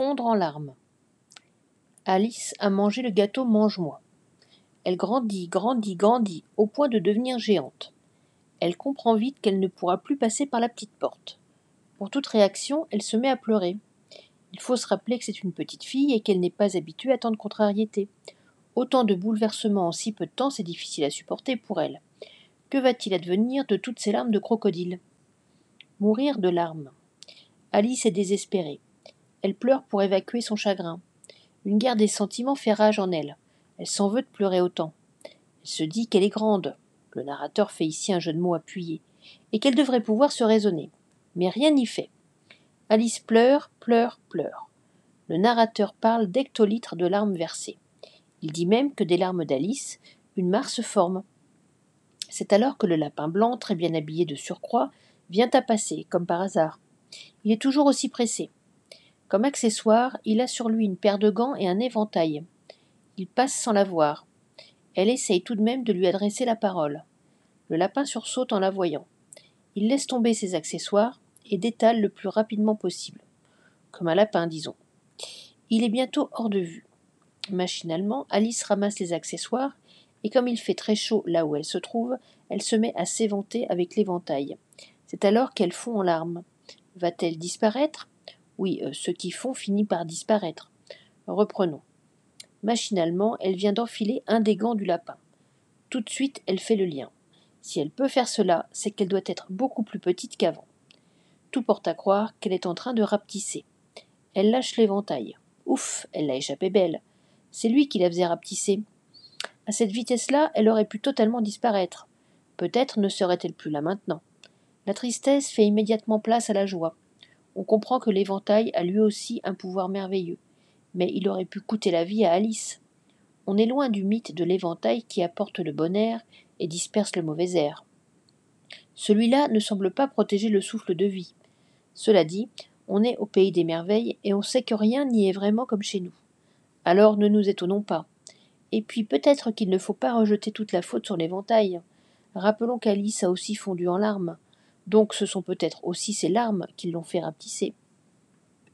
en larmes. Alice a mangé le gâteau mange-moi. Elle grandit, grandit, grandit, au point de devenir géante. Elle comprend vite qu'elle ne pourra plus passer par la petite porte. Pour toute réaction, elle se met à pleurer. Il faut se rappeler que c'est une petite fille et qu'elle n'est pas habituée à tant de contrariétés. Autant de bouleversements en si peu de temps, c'est difficile à supporter pour elle. Que va-t-il advenir de toutes ces larmes de crocodile? Mourir de larmes. Alice est désespérée. Elle pleure pour évacuer son chagrin. Une guerre des sentiments fait rage en elle. Elle s'en veut de pleurer autant. Elle se dit qu'elle est grande. Le narrateur fait ici un jeu de mots appuyé. Et qu'elle devrait pouvoir se raisonner. Mais rien n'y fait. Alice pleure, pleure, pleure. Le narrateur parle d'hectolitres de larmes versées. Il dit même que des larmes d'Alice, une mare se forme. C'est alors que le lapin blanc, très bien habillé de surcroît, vient à passer, comme par hasard. Il est toujours aussi pressé. Comme accessoire, il a sur lui une paire de gants et un éventail. Il passe sans la voir. Elle essaye tout de même de lui adresser la parole. Le lapin sursaute en la voyant. Il laisse tomber ses accessoires, et d'étale le plus rapidement possible. Comme un lapin, disons. Il est bientôt hors de vue. Machinalement, Alice ramasse les accessoires, et comme il fait très chaud là où elle se trouve, elle se met à s'éventer avec l'éventail. C'est alors qu'elle fond en larmes. Va-t-elle disparaître? Oui, euh, ce qui fond finit par disparaître. Reprenons. Machinalement, elle vient d'enfiler un des gants du lapin. Tout de suite, elle fait le lien. Si elle peut faire cela, c'est qu'elle doit être beaucoup plus petite qu'avant. Tout porte à croire qu'elle est en train de rapetisser. Elle lâche l'éventail. Ouf, elle l'a échappé belle. C'est lui qui la faisait rapetisser. À cette vitesse-là, elle aurait pu totalement disparaître. Peut-être ne serait-elle plus là maintenant. La tristesse fait immédiatement place à la joie. On comprend que l'éventail a lui aussi un pouvoir merveilleux. Mais il aurait pu coûter la vie à Alice. On est loin du mythe de l'éventail qui apporte le bon air et disperse le mauvais air. Celui-là ne semble pas protéger le souffle de vie. Cela dit, on est au pays des merveilles et on sait que rien n'y est vraiment comme chez nous. Alors ne nous étonnons pas. Et puis peut-être qu'il ne faut pas rejeter toute la faute sur l'éventail. Rappelons qu'Alice a aussi fondu en larmes. Donc ce sont peut-être aussi ses larmes qui l'ont fait rapetisser.